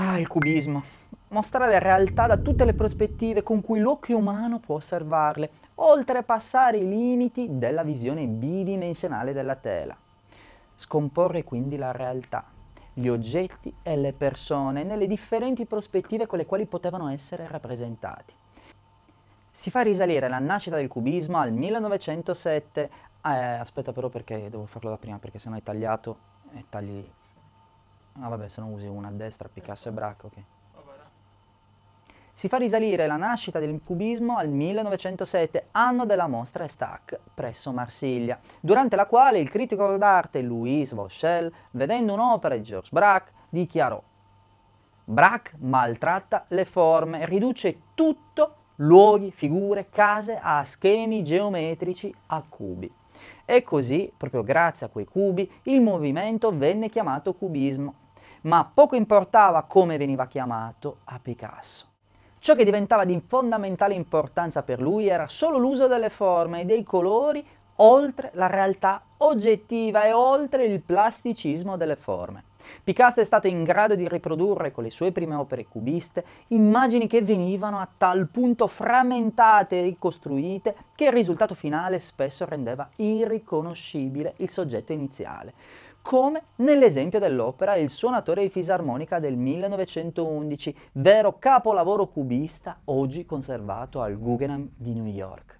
Ah, il cubismo. Mostrare la realtà da tutte le prospettive con cui l'occhio umano può osservarle, oltrepassare i limiti della visione bidimensionale della tela. Scomporre quindi la realtà, gli oggetti e le persone nelle differenti prospettive con le quali potevano essere rappresentati. Si fa risalire la nascita del cubismo al 1907. Eh, aspetta però perché devo farlo da prima perché sennò è tagliato e tagli Ah vabbè, se no usi una a destra, Picasso e Braque, ok. Si fa risalire la nascita del cubismo al 1907, anno della mostra Stack presso Marsiglia, durante la quale il critico d'arte Louis Vauchel, vedendo un'opera di Georges Braque, dichiarò Braque maltratta le forme, riduce tutto, luoghi, figure, case, a schemi geometrici, a cubi. E così, proprio grazie a quei cubi, il movimento venne chiamato cubismo ma poco importava come veniva chiamato a Picasso. Ciò che diventava di fondamentale importanza per lui era solo l'uso delle forme e dei colori oltre la realtà oggettiva e oltre il plasticismo delle forme. Picasso è stato in grado di riprodurre con le sue prime opere cubiste immagini che venivano a tal punto frammentate e ricostruite che il risultato finale spesso rendeva irriconoscibile il soggetto iniziale come nell'esempio dell'opera Il suonatore di fisarmonica del 1911, vero capolavoro cubista oggi conservato al Guggenheim di New York.